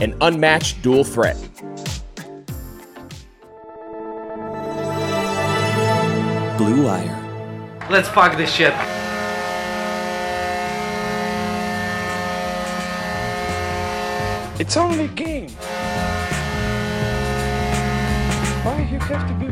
an unmatched dual threat. Blue Wire. Let's fog this ship. It's only a game. Why you have to be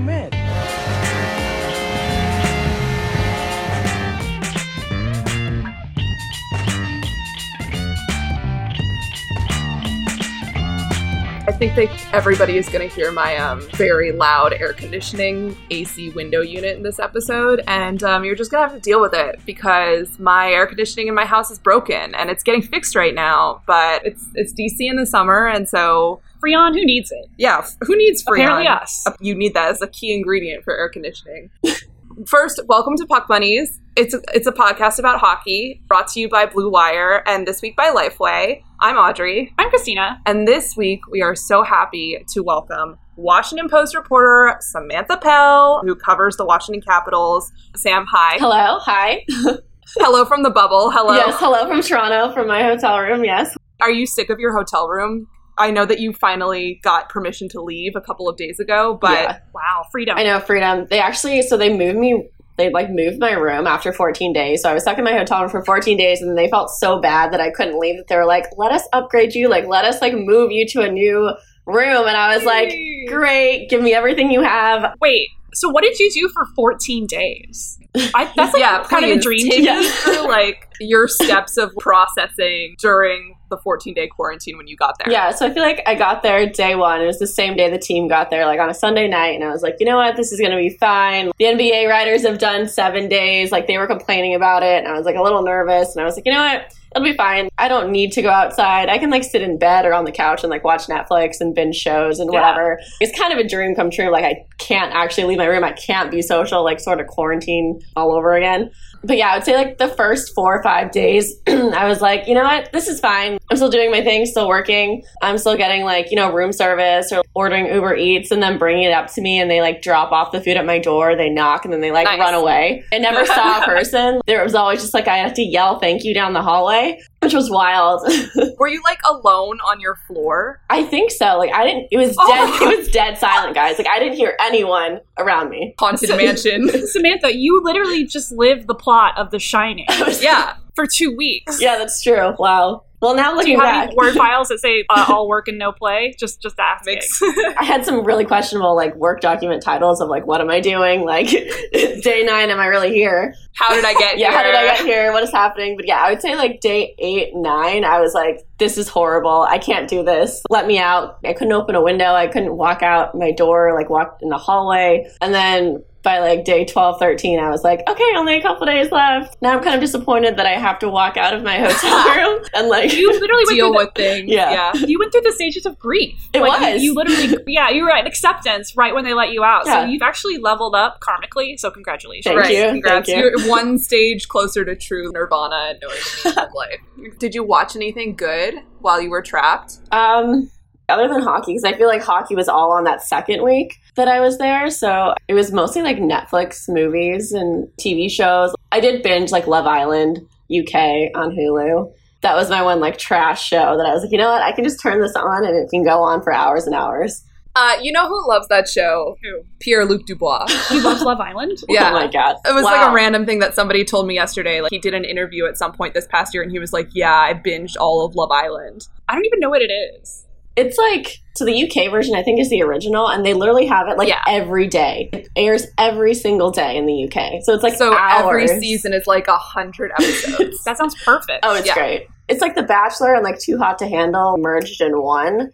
I think that everybody is going to hear my um, very loud air conditioning AC window unit in this episode, and um, you're just going to have to deal with it because my air conditioning in my house is broken and it's getting fixed right now. But it's it's DC in the summer, and so Freon, who needs it? yeah, f- who needs Freon? Apparently us. You need that as a key ingredient for air conditioning. First, welcome to Puck Bunnies. It's a, it's a podcast about hockey brought to you by Blue Wire and this week by Lifeway. I'm Audrey. I'm Christina. And this week, we are so happy to welcome Washington Post reporter Samantha Pell, who covers the Washington Capitals. Sam, hi. Hello, hi. Hello from the bubble. Hello. Yes, hello from Toronto, from my hotel room. Yes. Are you sick of your hotel room? I know that you finally got permission to leave a couple of days ago, but Yeah. Wow, freedom. I know freedom. They actually, so they moved me. They like moved my room after 14 days. So I was stuck in my hotel room for 14 days, and they felt so bad that I couldn't leave. That they were like, "Let us upgrade you. Like, let us like move you to a new room." And I was like, "Great, give me everything you have." Wait, so what did you do for 14 days? I, that's like yeah, kind of a dream to take me. like your steps of processing during the 14 day quarantine when you got there. Yeah, so I feel like I got there day one. It was the same day the team got there, like on a Sunday night, and I was like, you know what, this is gonna be fine. The NBA writers have done seven days, like they were complaining about it, and I was like a little nervous, and I was like, you know what, it'll be fine. I don't need to go outside. I can like sit in bed or on the couch and like watch Netflix and binge shows and Yeah. whatever. It's kind of a dream come true. Like I can't actually leave my room. I can't be social, like sort of quarantine all over again. But yeah, I would say like the first four or five days, I was like, you know what, this is fine. I'm still doing my thing, still working. I'm still getting like, you know, room service or ordering Uber Eats and then bringing it up to me and they like drop off the food at my door. They knock and then they like Nice. run away. I never saw a person. There was always just like, I had to yell thank you down the hallway, which was wild. Were you like alone on your floor? I think so. Like, I didn't, it was Oh. dead, it was dead silent, guys. Like, I didn't hear anyone around me. Haunted mansion. Samantha, you literally just lived the plot of The Shining yeah. for two weeks. Yeah, that's true. Wow. Well, now look at that. Do looking you have back. any word files that say uh, all work and no play? Just, just asking. I had some really questionable like work document titles of like what am I doing? Like day nine, am I really here? how did I get here? Yeah, here? how did I get here? What is happening? But yeah, I would say like day eight, nine, I was like, this is horrible. I can't do this. Let me out. I couldn't open a window. I couldn't walk out my door, like walk in the hallway. And then by like day 12, 13, I was like, okay, only a couple days left. Now I'm kind of disappointed that I have to walk out of my hotel room and like You literally went Deal through the, with things. Yeah. you went through the stages of grief. It Like, you- was. You, literally, yeah, you were at acceptance right when they let you out. Yeah. So you've actually leveled up karmically. So congratulations. Thank right. you, Congrats. thank you. You're one stage closer to true nirvana and knowing the meaning of life. Did you watch anything good while you were trapped? Um, other than hockey, because I feel like hockey was all on that second week. That I was there. So it was mostly like Netflix movies and TV shows. I did binge like Love Island UK on Hulu. That was my one like trash show that I was like, you know what? I can just turn this on and it can go on for hours and hours. Uh, you know who loves that show? Who? Pierre Luc Dubois. He loves Love Island. Yeah. Oh my god. It was like a random thing that somebody told me yesterday. Like he did an interview at some point this past year, and he was like, "Yeah, I binged all of Love Island." I don't even know what it is. It's like so the UK version I think is the original and they literally have it like Yeah. every day. It airs every single day in the UK. So it's like so every season is like a hundred episodes. That sounds perfect. Oh, it's Yeah. great. It's like The Bachelor and like Too Hot to Handle merged in one.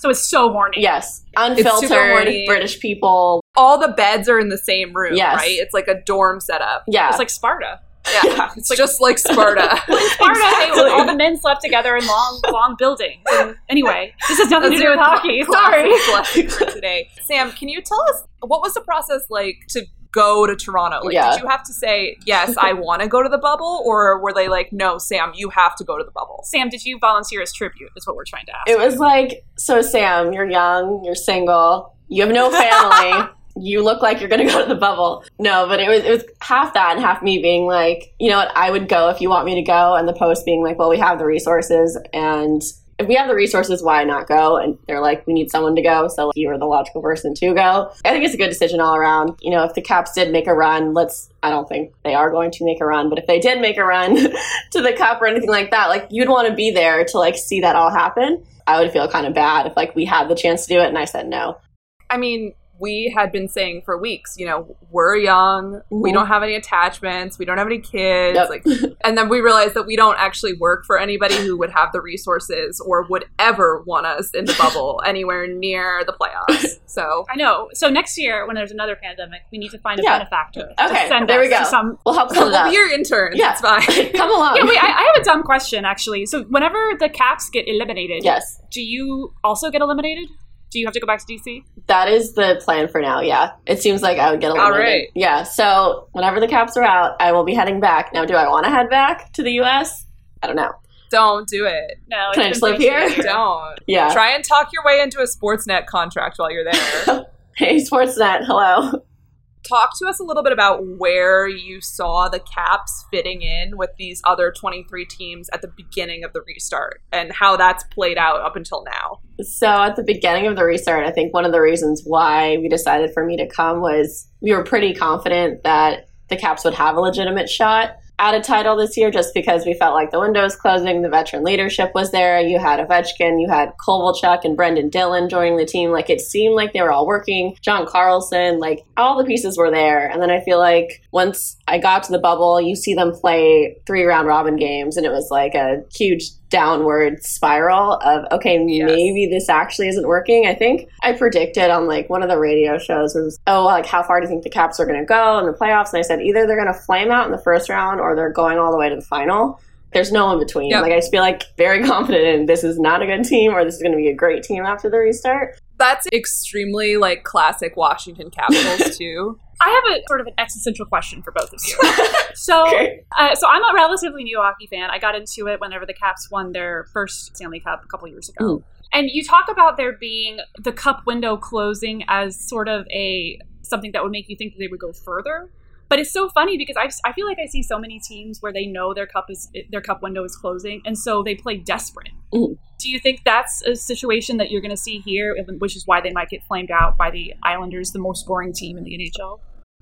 so it's so horny. Yes. super Unfiltered horny. British people. all the beds are in the same room, Yes. right? It's like a dorm setup. Yeah. It's like Sparta. Yeah, it's just like Sparta. Sparta, Exactly. they- all the men slept together in long, long buildings. And anyway, this has nothing to do with hockey. Sorry. For today. Sam, can you tell us what was the process like to go to Toronto? Like, Yeah. did you have to say yes, I want to go to the bubble, or were they like, no, Sam, you have to go to the bubble? Sam, did you volunteer as tribute? Is what we're trying to ask. It was like, so Sam, you're young, you're single, you have no family. You look like you're gonna go to the bubble. No, but it was it was half that and half me being like, you know what, I would go if you want me to go, and the post being like, well, we have the resources, and if we have the resources, why not go? And they're like, we need someone to go, so you are the logical person to go. I think it's a good decision all around. You know, if the Caps did make a run, let's. I don't think they are going to make a run, but if they did make a run to the Cup or anything like that, like you'd want to be there to like see that all happen. I would feel kind of bad if like we had the chance to do it and I said no. I mean, we had been saying for weeks, you know, we're young, we Mhm. don't have any attachments, we don't have any kids, Yep. like, and then we realized that we don't actually work for anybody who would have the resources or would ever want us in the bubble anywhere near the playoffs. So I know. So next year, when there's another pandemic, we need to find a Yeah. benefactor. Okay, to send there we go. Some, We'll help set it we'll up. be your interns. Yeah. It's fine. Come along. yeah, wait. I, I have a dumb question actually. So whenever the Caps get eliminated, yes, do you also get eliminated? Do you have to go back to DC? that is the plan for now. Yeah, it seems like I would get a eliminated. right. Yeah, so whenever the Caps are out, I will be heading back. Now, do I want to head back to the U.S.? I don't know. Don't do it. No. Can I just been live three here? Don't. Yeah. Try and talk your way into a Sportsnet contract while you're there. Hey, Sportsnet, hello. Talk to us a little bit about where you saw the caps fitting in with these other 23 teams at the beginning of the restart and how that's played out up until now. So at the beginning of the restart, I think one of the reasons why we decided for me to come was we were pretty confident that the Caps would have a legitimate shot at a title this year just because we felt like the window was closing, the veteran leadership was there. You had Ovechkin, you had Kovalchuk and Brendan Dillon joining the team. Like it seemed like they were all working. John Carlson, like all the pieces were there. And then I feel like once I got to the bubble, you see them play three round robin games, and it was like a huge downward spiral of okay, Yes. maybe this actually isn't working. I think I predicted on like one of the radio shows was, oh, like how far do you think the Caps are going to go in the playoffs? And I said either they're going to flame out in the first round or they're going all the way to the final. There's no in between. Yep. Like I just feel like very confident in this is not a good team or this is going to be a great team after the restart. That's extremely like classic Washington Capitals too. I have a sort of an existential question for both of you. So, Okay. uh, so I'm a relatively new hockey fan. I got into it whenever the Caps won their first Stanley Cup a couple years ago. And you talk about there being the cup window closing as sort of a something that would make you think that they would go further. But it's so funny because I, I feel like I see so many teams where they know their cup is their cup window is closing, and so they play desperate. Do you think that's a situation that you're going to see here, which is why they might get flamed out by the Islanders, the most boring team in the NHL?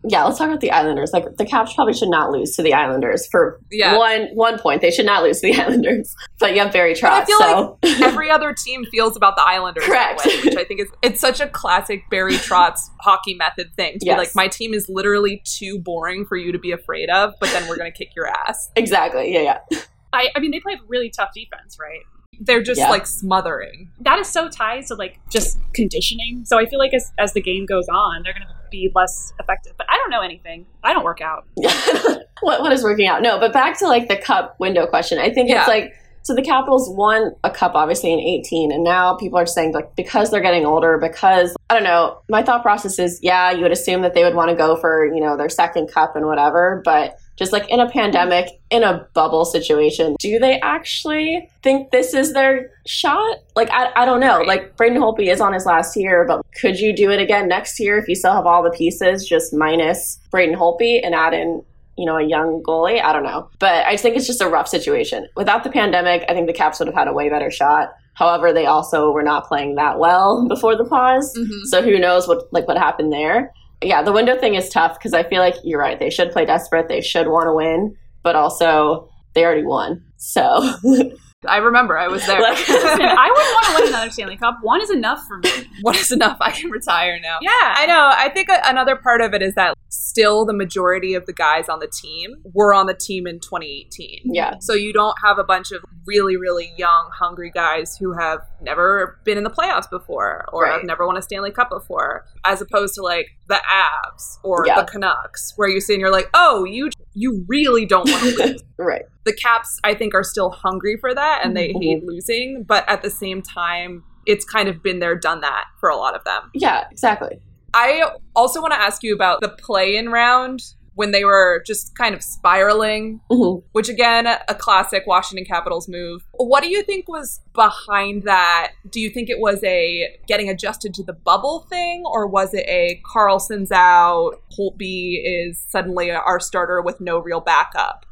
Yeah, let's talk about the Islanders. Like the Caps probably should not lose to the Islanders for Yeah. one one point. They should not lose to the Islanders. But you have Barry Trotz, feel so Every other team feels about the Islanders Correct. way, which I think is it's such a classic Barry Trotz hockey method thing to Yes. be like my team is literally too boring for you to be afraid of, but then we're gonna kick your ass. exactly. Yeah, yeah. I, I mean, they play really tough defense, right? They're just Yeah. like smothering. That is so tied to like just conditioning. So I feel like as, as the game goes on, they're going to be less effective. But I don't know anything. I don't work out. what what is working out? No, but back to like the cup window question. I think Yeah. it's like so the Capitals won a cup obviously in 18 and now people are saying like because they're getting older because I don't know, my thought process is yeah, you would assume that they would want to go for, you know, their second cup and whatever, but just like in a pandemic, in a bubble situation, do they actually think this is their shot? Like, I, I don't know. Like, Braden Holtby is on his last year, but could you do it again next year if you still have all the pieces, just minus Braden Holtby and add in, you know, a young goalie? I don't know. But I think it's just a rough situation. Without the pandemic, I think the Caps would have had a way better shot. However, they also were not playing that well before the pause. Mm-hmm. So who knows what like what happened there yeah, the window thing is tough because I feel like you're right. They should play desperate. They should want to win, but also they already won. So I remember I was there. Like- Listen, I wouldn't want to win another Stanley Cup. One is enough for me. One is enough? I can retire now. Yeah. I know. I think a- another part of it is that still the majority of the guys on the team were on the team in 2018. yeah, So you don't have a bunch of really, really young, hungry guys who have never been in the playoffs before or Right. have never won a Stanley Cup before, as opposed to like the Avs or Yeah. the Canucks, where you see and you're like, oh, you you really don't want to lose. right. the Caps, I think, are still hungry for that and they Mhm. hate losing, but at the same time, it's kind of been there, done that for a lot of them. Yeah, exactly. I also want to ask you about the play in round when they were just kind of spiraling, Mhm. which again, a classic Washington Capitals move. What do you think was behind that? Do you think it was a getting adjusted to the bubble thing, or was it a Carlson's out, Holtby is suddenly our starter with no real backup?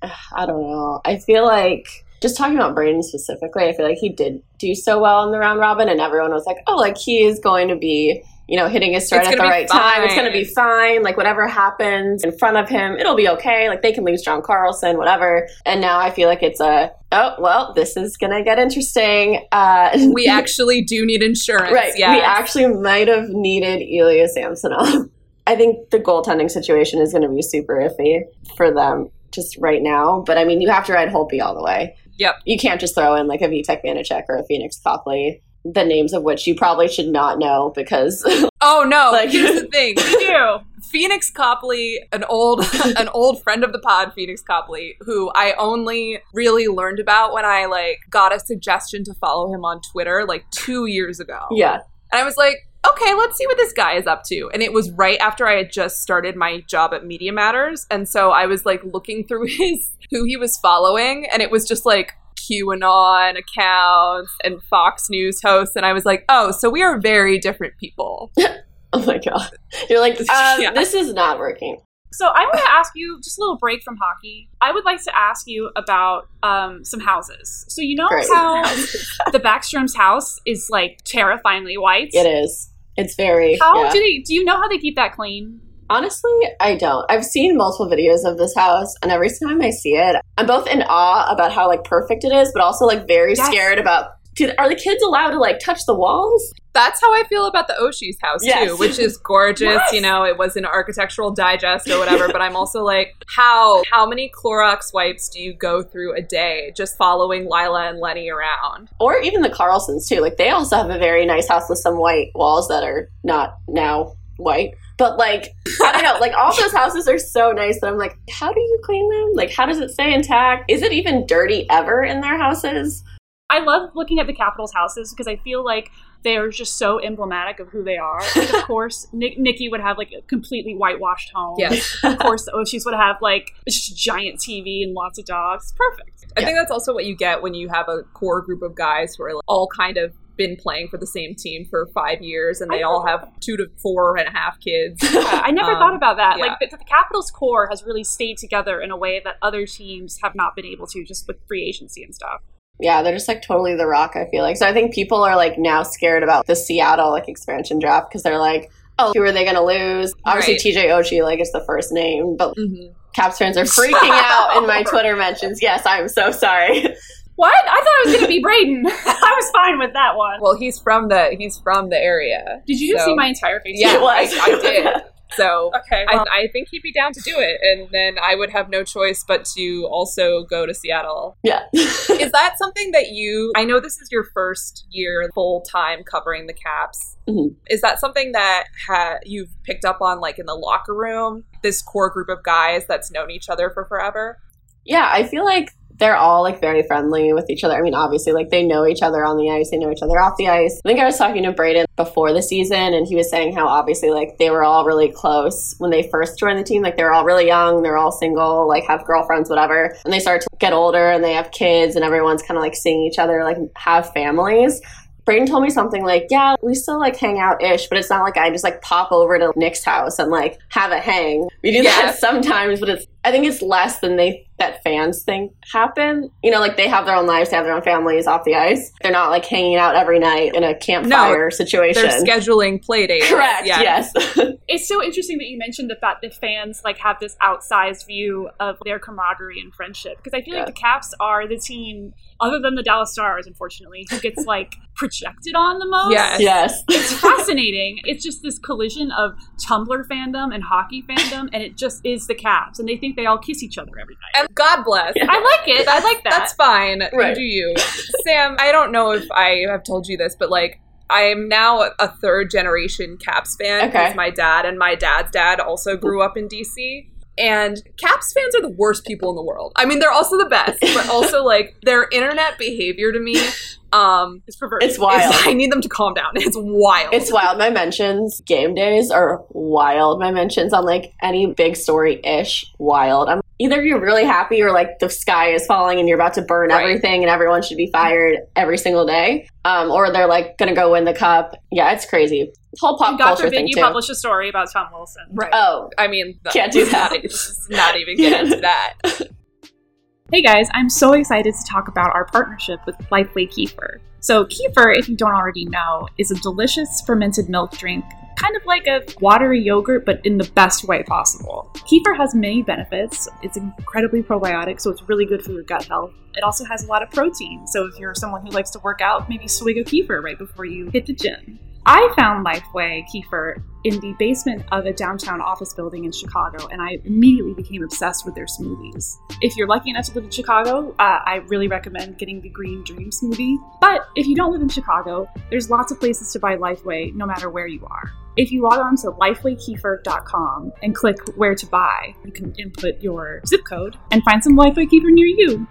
I don't know. I feel like just talking about Braden specifically, I feel like he did do so well in the round robin, and everyone was like, "Oh, like he is going to be." You know, hitting his stride at the right time. It's going to be fine. Like, whatever happens in front of him, it'll be okay. Like, they can lose John Carlson, whatever. And now I feel like it's a, oh, well, this is going to get interesting. Uh, We actually do need insurance. Right. Yeah. We actually might have needed Ilya Samsonov. I think the goaltending situation is going to be super iffy for them just right now. But I mean, you have to ride Holtby all the way. Yep. You can't just throw in like a Vitek Vanacek or a Phoenix Copley, the names of which you probably should not know because Oh no! Like- here's the thing. We do. Phoenix Copley, an old an old friend of the pod, Phoenix Copley, who I only really learned about when I like got a suggestion to follow him on Twitter like two years ago. yeah. And I was like, okay, let's see what this guy is up to. And it was right after I had just started my job at Media Matters. And so I was like looking through his who he was following, and it was just like QAnon accounts and Fox News hosts. And I was like, oh, so we are very different people. Oh my god. You're like, um, Yeah. this is not working. So I want to ask you just a little break from hockey. I would like to ask you about um, some houses. So you know Great. how the Backstrom's house is like terrifyingly white. It is. It's very. How yeah. do they? Do you know how they keep that clean? Honestly, I don't. I've seen multiple videos of this house, and every time I see it, I'm both in awe about how like perfect it is, but also like very Yes. scared about. Dude, are the kids allowed to like touch the walls? That's how I feel about the Oshie's house Yes. too, which is gorgeous. Yes. You know, it was an architectural digest or whatever, but I'm also like, how how many Clorox wipes do you go through a day just following Lila and Lenny around? Or even the Carlsons too. Like they also have a very nice house with some white walls that are not now white. But like I don't know, like all those houses are so nice that I'm like, how do you clean them? Like how does it stay intact? Is it even dirty ever in their houses? I love looking at the Capitals' houses because I feel like they are just so emblematic of who they are. Like, of course, Nick, Nikki would have like a completely whitewashed home. Yes. Of course, the Oshis would have like just a giant TV and lots of dogs. Perfect. I think that's also what you get when you have a core group of guys who are like, all kind of been playing for the same team for five years and they I all have two to four and a half kids. Yeah, I never Um, thought about that. yeah. Like the, the Capitals core has really stayed together in a way that other teams have not been able to, just with free agency and stuff. Yeah, they're just like totally the rock, I feel like. So I think people are like now scared about the Seattle like expansion draft because they're like, oh, who are they going to lose? Obviously, Right. TJ Oshie, like, is the first name, but Mhm. Caps fans are freaking out in my Twitter mentions. Yes, I'm so sorry. What? I thought it was going to be Braden. I was fine with that one. Well, he's from the he's from the area. Did you just so- see my entire face? Yeah, It was. I, I did. So Okay. I, well, I think he'd be down to do it, and then I would have no choice but to also go to Seattle. yeah. Is that something that you? I know this is your first year full time covering the Caps. Mhm. Is that something that ha- you've picked up on, like in the locker room? This core group of guys that's known each other for forever. yeah, I feel like they're all like very friendly with each other. I mean, obviously, like they know each other on the ice, they know each other off the ice. I think I was talking to Braden before the season, and he was saying how obviously like they were all really close when they first joined the team. Like they're all really young, they're all single, like have girlfriends, whatever. And they start to get older and they have kids, and everyone's kind of like seeing each other like have families. Brayden told me something like, yeah, we still like hang out ish, but it's not like I just like pop over to Nick's house and like have a hang. We do Yeah. that sometimes, but it's I think it's less than they that fans think happen. You know, like they have their own lives, they have their own families off the ice. They're not like hanging out every night in a campfire situation. They're scheduling play dates. Correct. Yeah. Yes. It's so interesting that you mentioned the fact that fans like have this outsized view of their camaraderie and friendship because I feel Yeah. like the Caps are the team, other than the Dallas Stars, unfortunately, who gets like projected on the most. Yes. yes. It's fascinating. It's just this collision of Tumblr fandom and hockey fandom, and it just is the Caps, and they think they all kiss each other every night. And God bless. I like it. I like that. That's fine. Right. You do you. Sam, I don't know if I have told you this, but like I am now a- a third generation Caps fan because Okay. my dad and my dad's dad also grew up in DC. And Caps fans are the worst people in the world. I mean, they're also the best, but also like their internet behavior to me, um, it's perverted. It's wild. is- I need them to calm down. It's wild. It's wild. My mentions game days are wild. My mentions on like any big story ish wild. I'm either you're really happy or like the sky is falling and you're about to burn Right. everything and everyone should be fired every single day. Um, or they're like gonna go win the cup. Yeah, it's crazy. Whole pop And God culture forbid thing you too. publish a story about Tom Wilson. right. oh, I mean, th- Can't do that. Not, not even get into that. Hey guys, I'm so excited to talk about our partnership with Lifeway Kefir. So, Kefir, if you don't already know, is a delicious fermented milk drink, kind of like a watery yogurt, but in the best way possible. Kefir has many benefits. It's incredibly probiotic, so it's really good for your gut health. It also has a lot of protein, so if you're someone who likes to work out, maybe swig a kefir right before you hit the gym. I found Lifeway Kefir in the basement of a downtown office building in Chicago, and I immediately became obsessed with their smoothies. If you're lucky enough to live in Chicago, uh, I really recommend getting the Green Dream smoothie. But if you don't live in Chicago, there's lots of places to buy Lifeway no matter where you are. If you log on to lifewaykefir.com and click where to buy, you can input your zip code and find some Lifeway Kefir near you.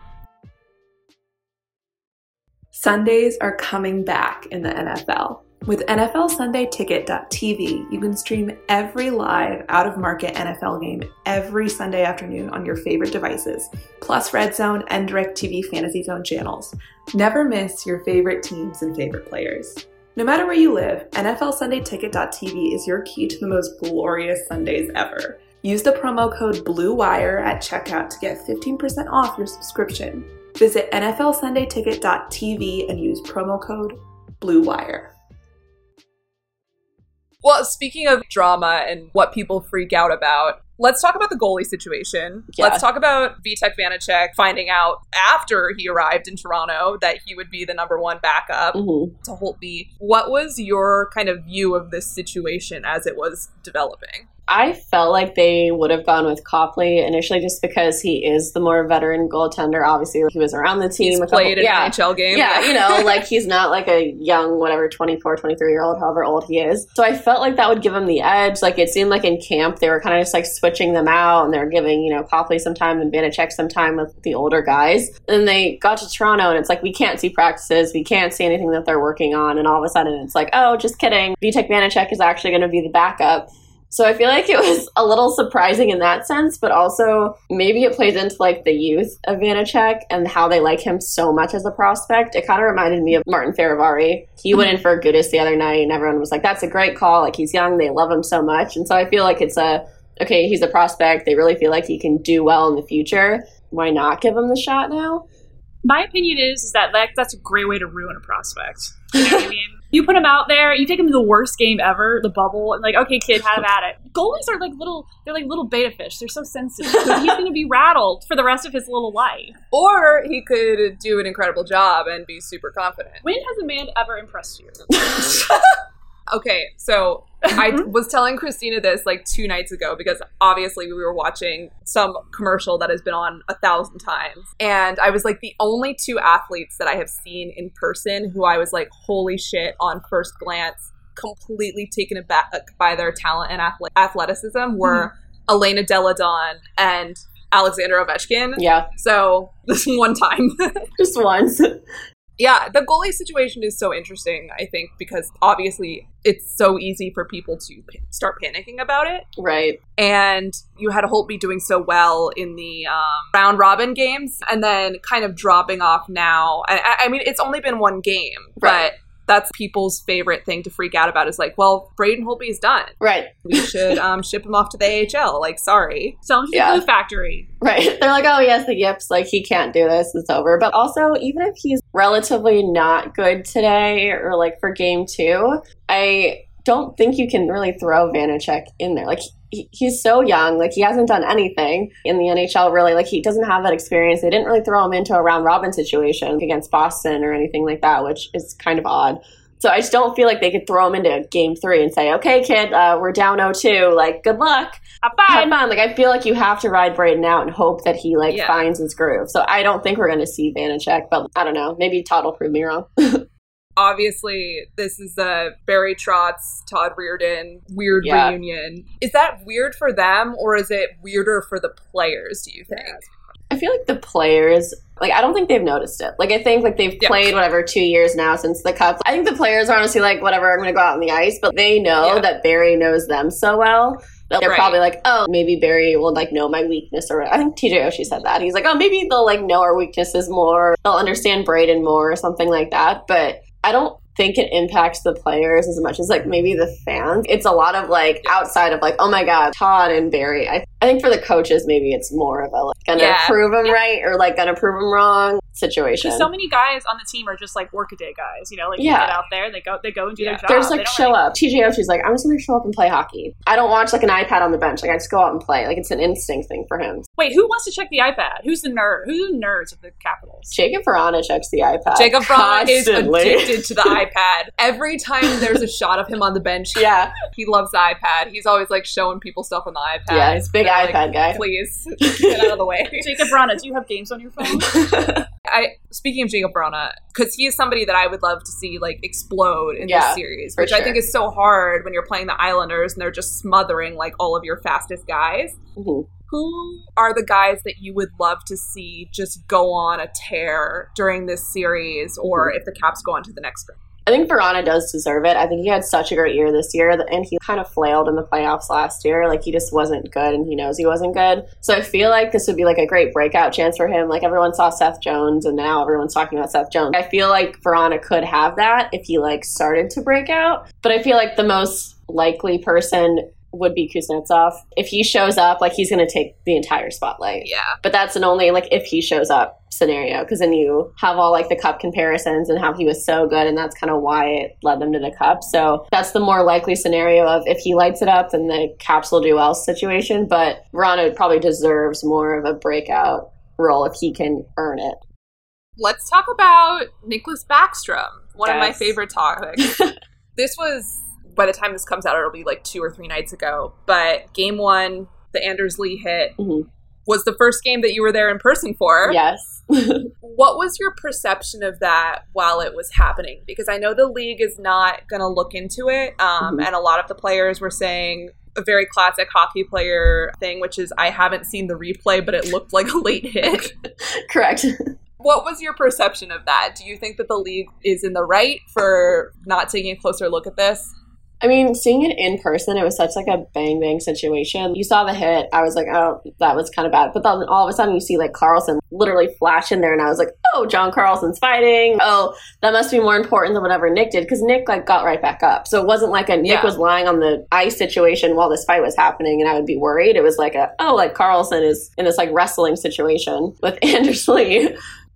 Sundays are coming back in the NFL. With NFL Sunday Ticket.tv, you can stream every live out of market NFL game every Sunday afternoon on your favorite devices, plus Red Zone and DirecTV Fantasy Zone channels. Never miss your favorite teams and favorite players. No matter where you live, NFL Sunday Ticket.tv is your key to the most glorious Sundays ever. Use the promo code BLUEWIRE at checkout to get 15% off your subscription. Visit NFLSundayTicket.tv and use promo code BLUEWIRE. Well, speaking of drama and what people freak out about, let's talk about the goalie situation. Yeah. Let's talk about Vitek Vanacek finding out after he arrived in Toronto that he would be the number one backup mhm. to Holtby. What was your kind of view of this situation as it was developing? I felt like they would have gone with Copley initially just because he is the more veteran goaltender. Obviously, he was around the team. He's a couple- played an yeah. NHL game. Yeah, you know, like he's not like a young, whatever, 24, 23 year old, however old he is. So I felt like that would give him the edge. Like it seemed like in camp, they were kind of just like switching them out and they're giving, you know, Copley some time and Vanacek some time with the older guys. And they got to Toronto and it's like, we can't see practices. We can't see anything that they're working on. And all of a sudden it's like, oh, just kidding. Vitek Vanacek is actually going to be the backup. So I feel like it was a little surprising in that sense, but also maybe it plays into like the youth of Vanacek and how they like him so much as a prospect. It kind of reminded me of Martin Fehervary. He went in for Gudas the other night, and everyone was like, "That's a great call. Like he's young, they love him so much." And so I feel like it's a okay. He's a prospect. They really feel like he can do well in the future. Why not give him the shot now? My opinion is, is that like, that's a great way to ruin a prospect. You know what I mean? You put him out there, you take him to the worst game ever, the bubble, and like, okay, kid, have at it. Goalies are like little, they're like little beta fish. They're so sensitive. He's going to be rattled for the rest of his little life. Or he could do an incredible job and be super confident. When has a man ever impressed you? Okay, so I mm-hmm. was telling Christina this like two nights ago because obviously we were watching some commercial that has been on a thousand times. And I was like, the only two athletes that I have seen in person who I was like, holy shit, on first glance, completely taken aback uh, by their talent and athleticism were mm-hmm. Elena Delle Donne and Alexander Ovechkin. Yeah, So this one time. just once. Yeah, the goalie situation is so interesting, I think, because obviously it's so easy for people to p- start panicking about it. right. And you had Holtby doing so well in the um, round robin games and then kind of dropping off now. I, I- mean, it's only been one game, Right. but that's people's favorite thing to freak out about is like, well, Braden Holtby's done. Right. We should um, ship him off to the AHL. Like, sorry. Sell them to Yeah. the Factory. Right. They're like, oh, yes, the yips, like, he can't do this, it's over. But also, even if he's relatively not good today or like for game two, I don't think you can really throw Vanacek in there. Like, he, he's so young, like, he hasn't done anything in the NHL really. Like, he doesn't have that experience. They didn't really throw him into a round robin situation against Boston or anything like that, which is kind of odd. So I just don't feel like they could throw him into game three and say, okay, kid, uh, we're down 0-2. Like, good luck fun. fun. Like I feel like you have to ride Braden out and hope that he like Yeah. finds his groove. So I don't think we're going to see Vanacek, but I don't know. Maybe Todd will prove me wrong. Obviously, this is a Barry Trotz, Todd Reirden weird Yeah. reunion. Is that weird for them or is it weirder for the players, do you think? I feel like the players, like I don't think they've noticed it. Like I think like they've Yeah. played whatever two years now since the cup. I think the players are honestly like whatever. I'm going to go out on the ice, but they know Yeah. that Barry knows them so well. that They're Right. probably like, oh, maybe Barry will like know my weakness, or I think TJ Oshie said that. He's like, oh, maybe they'll like know our weaknesses more. They'll understand Braden more, or something like that. But I don't think it impacts the players as much as like maybe the fans. It's a lot of like outside of like, oh my god, Todd and Barry. I, I think for the coaches, maybe it's more of a like gonna Yeah. prove them right or like gonna prove them wrong situation. So many guys on the team are just like workaday guys. You know, like Yeah. they get out there, they go, they go and do Yeah. their job. They're just like show really- up. TJ Oshie's like, I'm just gonna show up and play hockey. I don't watch like an iPad on the bench. Like I just go out and play. Like it's an instinct thing for him. Wait, who wants to check the iPad? Who's the nerd? Who's the nerds of the Capitals? Jakub Vrana checks the iPad. Jakub Vrana is addicted to the iPad. Every time there's a shot of him on the bench, yeah, he loves the iPad. He's always like showing people stuff on the iPad. yeah, he's a big They're like, iPad guy. Please get out of the way. Jakub Vrana, do you have games on your phone? I speaking of Jakub Vrana, because he is somebody that I would love to see like explode in Yeah, this series, which I think is so hard when you're playing the Islanders and they're just smothering like all of your fastest guys. Mhm. Who are the guys that you would love to see just go on a tear during this series, or Mm-hmm. if the Caps go on to the next round? I think Vrana does deserve it. I think he had such a great year this year, and he kind of flailed in the playoffs last year. Like he just wasn't good, and he knows he wasn't good. So I feel like this would be like a great breakout chance for him. Like everyone saw Seth Jones, and now everyone's talking about Seth Jones. I feel like Vrana could have that if he like started to break out. But I feel like the most likely person would be Kuznetsov. If he shows up, like he's going to take the entire spotlight. Yeah, but that's an only like if he shows up scenario because then you have all like the cup comparisons and how he was so good and that's kind of why it led them to the cup. So that's the more likely scenario of if he lights it up then the caps will do well situation. But Vrana probably deserves more of a breakout role if he can earn it. Let's talk about Nicholas Backstrom, one of my favorite topics. this was, by the time this comes out, it'll be like two or three nights ago. But game one, the Anders Lee hit, Mhm. was the first game that you were there in person for. yes What was your perception of that while it was happening? Because I know the league is not going to look into it. Um, Mhm. And a lot of the players were saying, a very classic hockey player thing, which is I haven't seen the replay, but it looked like a late hit. correct What was your perception of that? Do you think that the league is in the right for not taking a closer look at this? I mean, seeing it in person, it was such like a bang bang situation. You saw the hit, I was like, oh, that was kind of bad. But then all of a sudden, you see like Carlson literally flash in there, and I was like, oh, John Carlson's fighting. Oh, that must be more important than whatever Nick did because Nick like got right back up. So it wasn't like a Nick Yeah. was lying on the ice situation while this fight was happening, and I would be worried. It was like a oh, like Carlson is in this like wrestling situation with Anders Lee.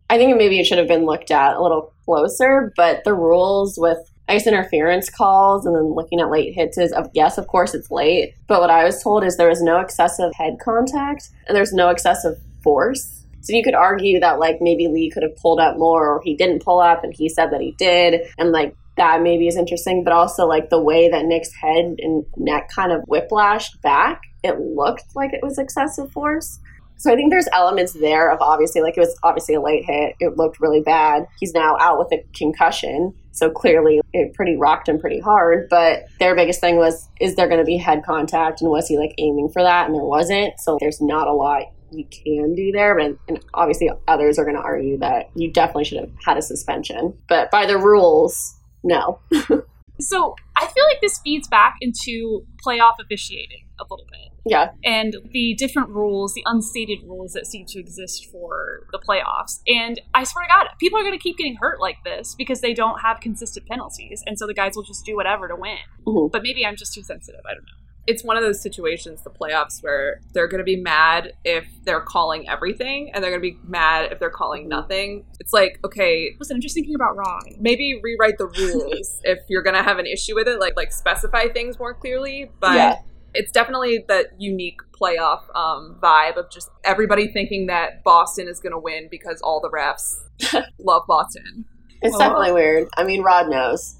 I think maybe it should have been looked at a little closer, but the rules with ice interference calls and then looking at late hits is of yes, of course it's late. But what I was told is there was no excessive head contact and there's no excessive force. So you could argue that like maybe Lee could have pulled up more or he didn't pull up and he said that he did and like that maybe is interesting, but also like the way that Nick's head and neck kind of whiplashed back, it looked like it was excessive force. So I think there's elements there of obviously like it was obviously a late hit. It looked really bad. He's now out with a concussion. So clearly it pretty rocked him pretty hard. But their biggest thing was is there gonna be head contact and was he like aiming for that? And there wasn't. So there's not a lot you can do there. But and obviously, others are going to argue that you definitely should have had a suspension. But by the rules, no. So I feel like this feeds back into playoff officiating a little bit. Yeah. And the different rules, the unstated rules that seem to exist for the playoffs. And I swear to God, people are going to keep getting hurt like this because they don't have consistent penalties. And so the guys will just do whatever to win. Mhm. But maybe I'm just too sensitive. I don't know. it's one of those situations, the playoffs, where they're going to be mad if they're calling everything, and they're going to be mad if they're calling nothing. It's like, okay, Listen, I'm just thinking about wrong. maybe rewrite the rules if you're going to have an issue with it, like like specify things more clearly. But Yeah. It's definitely that unique playoff um, vibe of just everybody thinking that Boston is going to win because all the refs love Boston. It's definitely weird. I mean, Rod knows.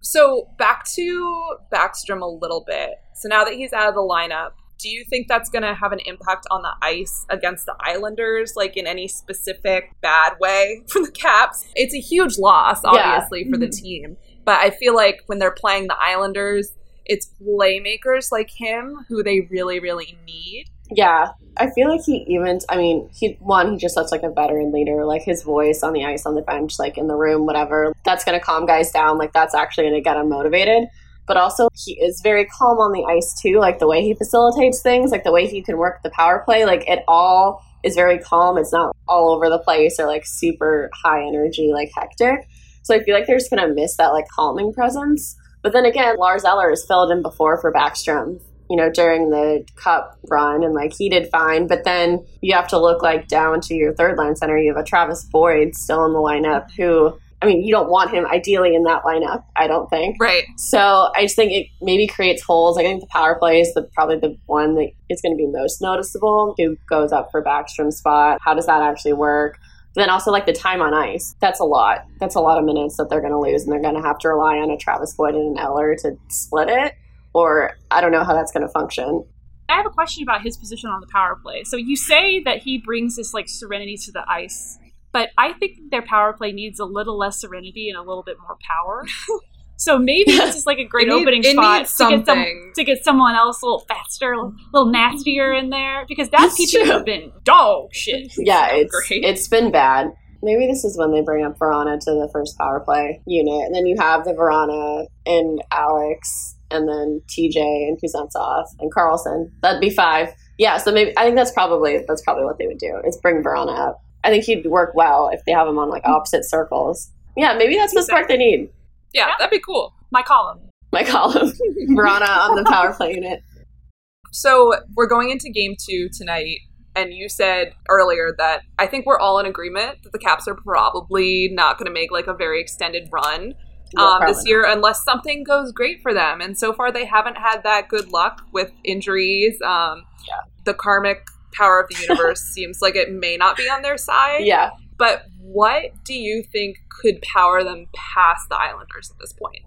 So back to Backstrom a little bit. So now that he's out of the lineup, do you think that's going to have an impact on the ice against the Islanders, like in any specific bad way for the Caps? It's a huge loss, Yeah. obviously, for the team. But I feel like when they're playing the Islanders, it's playmakers like him who they really, really need. Yeah, I feel like he even. I mean, he one. He just looks like a veteran leader. Like his voice on the ice, on the bench, like in the room, whatever. That's gonna calm guys down. Like that's actually gonna get them motivated. But also, he is very calm on the ice too. Like the way he facilitates things, like the way he can work the power play. Like it all is very calm. It's not all over the place or like super high energy, like hectic. So I feel like they're just gonna miss that like calming presence. But then again, Lars Eller has filled in before for Backstrom you know, during the cup run and like he did fine. But then you have to look like down to your third line center. You have a Travis Boyd still in the lineup who, I mean, you don't want him ideally in that lineup, I don't think. Right. So I just think it maybe creates holes. I think the power play is the, probably the one that is going to be most noticeable. Who goes up for Backstrom spot? How does that actually work? Then also like the time on ice. That's a lot. That's a lot of minutes that they're going to lose, and they're going to have to rely on a Travis Boyd and an Eller to split it. Or I don't know how that's going to function. I have a question about his position on the power play. So you say that he brings this like serenity to the ice, but I think their power play needs a little less serenity and a little bit more power. so maybe this is like a great opening spot to get some to get someone else a little faster, a little nastier in there because that That's PP true. have been dog shit. Yeah, it's great. it's been bad. Maybe this is when they bring up Vrana to the first power play unit, and then you have the Vrana and Alex, and then TJ and Kuznetsov and Carlson. That'd be five. Yeah, so maybe I think that's probably that's probably what they would do is bring Vrana up. I think he'd work well if they have him on like opposite circles. Yeah, maybe that's the spark they need. Yeah, that'd be cool. My column. My column, Vrana on the power play unit. So we're going into game two tonight, and you said earlier that I think we're all in agreement that the Caps are probably not going to make like a very extended run Yeah, um, this year unless something goes great for them. And so far, they haven't had that good luck with injuries. Um, The karmic power of the universe seems like it may not be on their side. Yeah, But what do you think could power them past the Islanders at this point?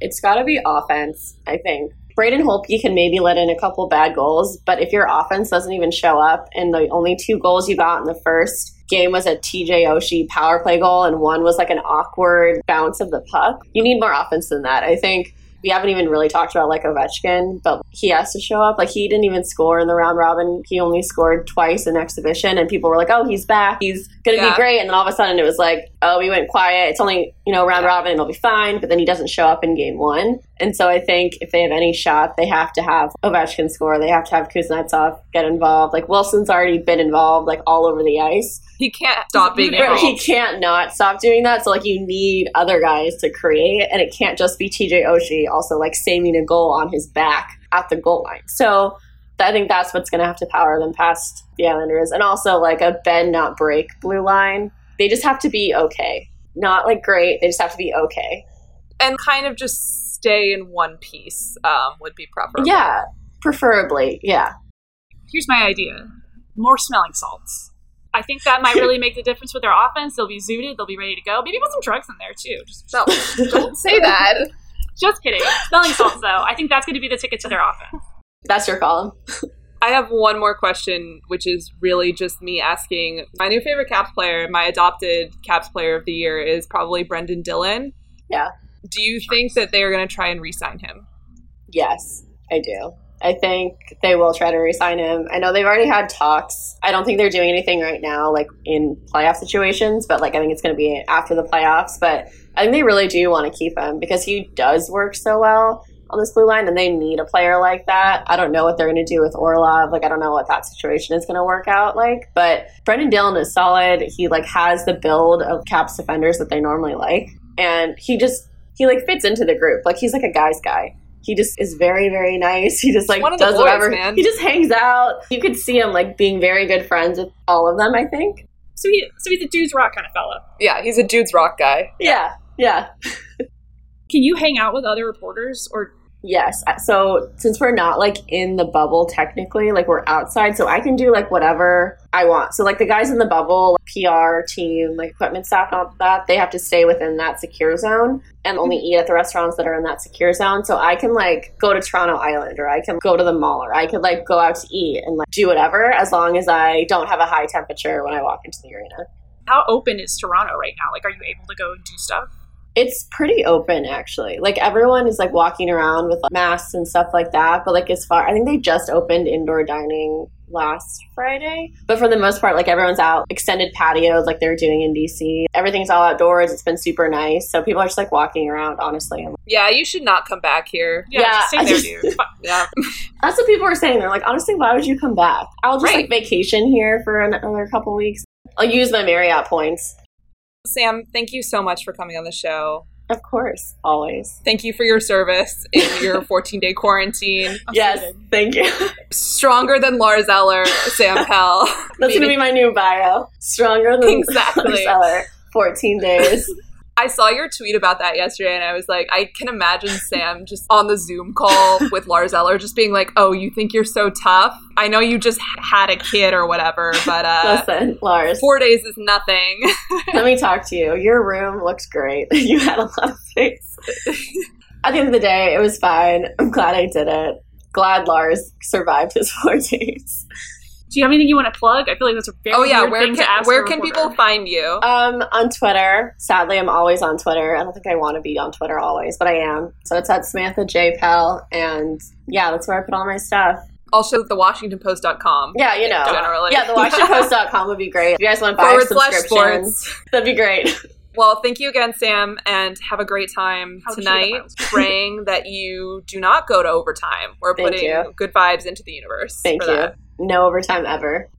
it's got to be offense, I think. Braden Holtby can maybe let in a couple bad goals, but if your offense doesn't even show up and the only two goals you got in the first game was a TJ Oshie power play goal and one was like an awkward bounce of the puck, you need more offense than that. I think we haven't even really talked about like Ovechkin, but he has to show up. Like he didn't even score in the round robin. He only scored twice in exhibition, and people were like, "Oh, he's back. He's gonna Yeah. be great." And then all of a sudden, it was like, "Oh, we went quiet. It's only you know round robin. It'll be fine." But then he doesn't show up in game one, and so I think if they have any shot, they have to have Ovechkin score. They have to have Kuznetsov get involved. Like Wilson's already been involved, like all over the ice. He can't stop being involved. He can't not stop doing that. So like you need other guys to create, and it can't just be TJ Oshie also like saving a goal on his back at the goal line. So I think that's what's going to have to power them past the Islanders, and also like a bend not break blue line. They just have to be okay, not like great. They just have to be okay. and kind of just stay in one piece um, would be preferable. Yeah, preferably. Yeah, Here's my idea: more smelling salts. I think that might really make the difference with their offense. They'll be zooted. They'll be ready to go. Maybe put some drugs in there too. Just, No, don't say that. just kidding. Smelling salts, though. I think that's going to be the ticket to their offense. that's your column. I have one more question, which is really just me asking. My new favorite Caps player, my adopted Caps player of the year, is probably Brendan Dillon. Yeah. Do you think that they are going to try and re-sign him? Yes, I do. I think they will try to re-sign him. I know they've already had talks. I don't think they're doing anything right now, like in playoff situations, but like I think it's going to be after the playoffs. But I think they really do want to keep him because he does work so well on this blue line, and they need a player like that. I don't know what they're going to do with Orlov. Like I don't know what that situation is going to work out like. But Brendan Dillon is solid. He like has the build of Caps defenders that they normally like, and he just he like fits into the group. Like he's like a guy's guy he just is very very nice he just like One of the does boys, whatever man. he just hangs out you could see him like being very good friends with all of them i think So he so he's a dude's rock kind of fella. Yeah, he's a dude's rock guy. yeah yeah Can you hang out with other reporters or yes so since we're not like in the bubble technically like we're outside so i can do like whatever i want so like the guys in the bubble pr team like equipment staff and all that they have to stay within that secure zone and only mm-hmm. eat at the restaurants that are in that secure zone so i can like go to toronto island or i can go to the mall or i could like go out to eat and like do whatever as long as i don't have a high temperature when i walk into the arena how open is Toronto right now? Like, are you able to go and do stuff? It's pretty open actually. Like everyone is like walking around with like, masks and stuff like that. But like as far, I think they just opened indoor dining last Friday. But for the most part, like everyone's out, extended patios like they're doing in DC. Everything's all outdoors. It's been super nice. So people are just like walking around. Honestly, Yeah, you should not come back here. Yeah, Yeah, just stay there, just- dude. Yeah. that's what people are saying. They're like, honestly, why would you come back? I'll just Right. like vacation here for another couple weeks. I'll use my Marriott points. Sam, thank you so much for coming on the show. Of course, always. Thank you for your service in your 14 day quarantine. yes, thank you. Stronger than Lars Eller, Sam Pell. That's gonna be my new bio. Stronger than Exactly. Seller. 14 days. I saw your tweet about that yesterday, and I was like, I can imagine Sam just on the Zoom call with Lars Eller, just being like, "Oh, you think you're so tough? I know you just had a kid or whatever, but uh, Listen, Lars, four days is nothing." let me talk to you. Your room looks great. You had a lot of space. At the end of the day, it was fine. I'm glad I did it. Glad Lars survived his four days. Do you have anything you want to plug? I feel like that's a very good question. oh yeah, weird where thing can to ask. where can people find you? Um, on Twitter. Sadly, I'm always on Twitter. I don't think I want to be on Twitter always, but I am. So it's at Samantha J. Pell, and yeah, that's where I put all my stuff. Also, thewashingtonpost.com. Yeah, you know. Generally. Yeah, thewashingtonpost.com would be great. If you guys want five Forward slash subscriptions, sports. that'd be great. Well, thank you again, Sam, and have a great time How tonight. praying that you do not go to overtime. We're Thank putting you. good vibes into the universe. Thank for you. that. No overtime ever.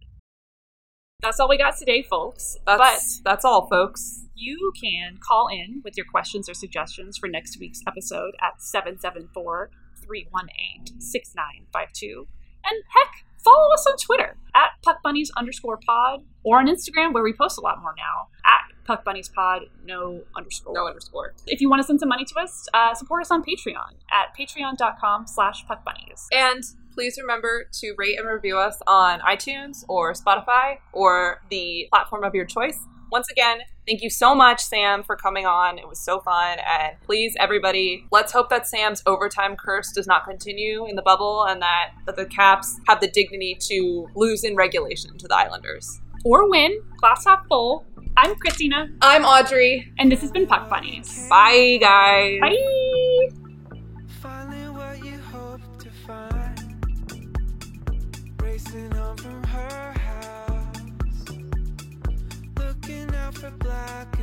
That's all we got today, folks. That's that's all, folks. You can call in with your questions or suggestions for next week's episode at 774 318 6952. And heck, follow us on Twitter at PuckBunnies underscore pod or on Instagram where we post a lot more now at PuckBunniesPod, no underscore. No underscore. If you want to send some money to us, uh, support us on Patreon at patreon.com slash PuckBunnies. And please remember to rate and review us on iTunes or Spotify or the platform of your choice. Once again, thank you so much, Sam, for coming on. It was so fun. And please, everybody, let's hope that Sam's overtime curse does not continue in the bubble and that, that the Caps have the dignity to lose in regulation to the Islanders. Or win, glass half full. I'm Christina, I'm Audrey. and this has been Puck Bunnies. Bye, guys. Bye! Black